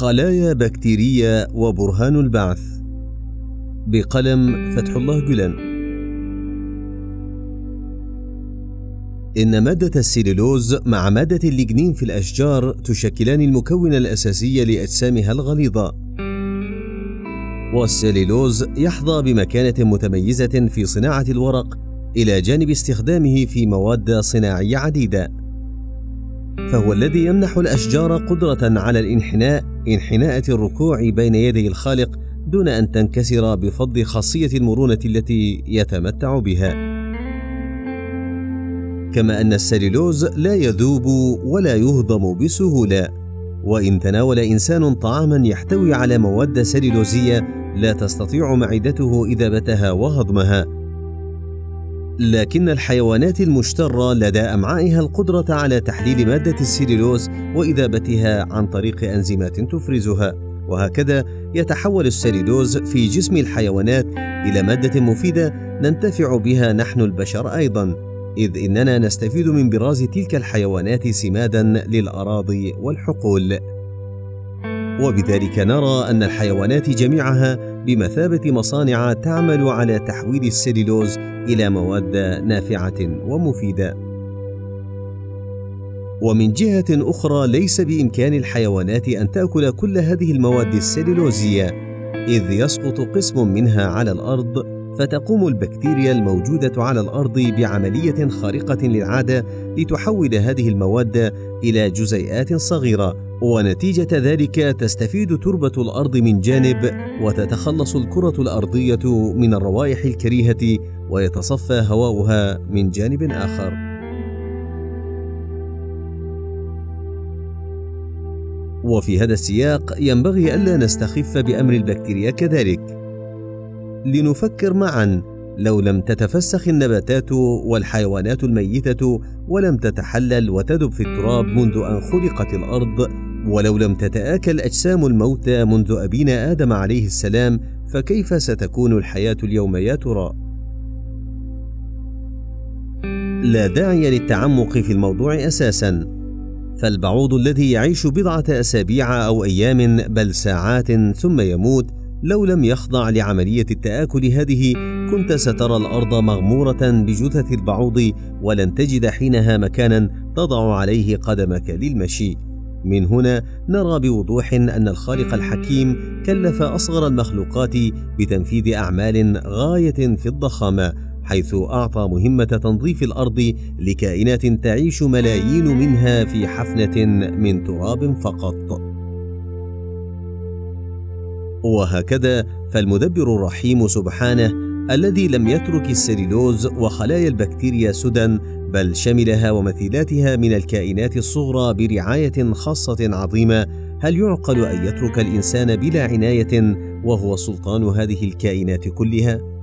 خلايا بكتيرية وبرهان البعث. بقلم فتح الله جلان إن مادة السيلولوز مع مادة الليجنين في الأشجار تشكلان المكون الأساسي لأجسامها الغليظة. والسيلولوز يحظى بمكانة متميزة في صناعة الورق إلى جانب استخدامه في مواد صناعية عديدة. فهو الذي يمنح الأشجار قدرة على الانحناء انحناءة الركوع بين يدي الخالق دون أن تنكسر بفضل خاصية المرونة التي يتمتع بها. كما أن السليلوز لا يذوب ولا يهضم بسهولة وإن تناول إنسان طعاما يحتوي على مواد سليلوزية لا تستطيع معدته اذابتها وهضمها. لكن الحيوانات المشترة لدى أمعائها القدرة على تحليل مادة السيلولوز وإذابتها عن طريق أنزيمات تفرزها. وهكذا يتحول السيلولوز في جسم الحيوانات إلى مادة مفيدة ننتفع بها نحن البشر أيضا. إذ إننا نستفيد من براز تلك الحيوانات سمادا للأراضي والحقول. وبذلك نرى أن الحيوانات جميعها بمثابة مصانع تعمل على تحويل السليلوز إلى مواد نافعة ومفيدة. ومن جهة أخرى ليس بإمكان الحيوانات أن تأكل كل هذه المواد السليلوزية، إذ يسقط قسم منها على الأرض فتقوم البكتيريا الموجودة على الأرض بعملية خارقة للعادة لتحول هذه المواد إلى جزيئات صغيرة ونتيجة ذلك تستفيد تربة الأرض من جانب وتتخلص الكرة الأرضية من الروائح الكريهة ويتصفى هواؤها من جانب آخر. وفي هذا السياق ينبغي ألا نستخف بأمر البكتيريا كذلك. لنفكر معا لو لم تتفسخ النباتات والحيوانات الميتة ولم تتحلل وتدب في التراب منذ أن خلقت الأرض ولو لم تتآكل أجسام الموتى منذ أبينا آدم عليه السلام فكيف ستكون الحياة اليوم يا ترى؟ لا داعي للتعمق في الموضوع أساسا فالبعوض الذي يعيش بضعة أسابيع أو أيام بل ساعات ثم يموت لو لم يخضع لعملية التآكل هذه كنت سترى الأرض مغمورة بجثث البعوض ولن تجد حينها مكانا تضع عليه قدمك للمشي من هنا نرى بوضوح أن الخالق الحكيم كلف أصغر المخلوقات بتنفيذ أعمال غاية في الضخامة حيث أعطى مهمة تنظيف الأرض لكائنات تعيش ملايين منها في حفنة من تراب فقط. وهكذا فالمدبر الرحيم سبحانه الذي لم يترك السليلوز وخلايا البكتيريا سدى بل شملها ومثيلاتها من الكائنات الصغرى برعاية خاصة عظيمة. هل يعقل أن يترك الإنسان بلا عناية وهو سلطان هذه الكائنات كلها؟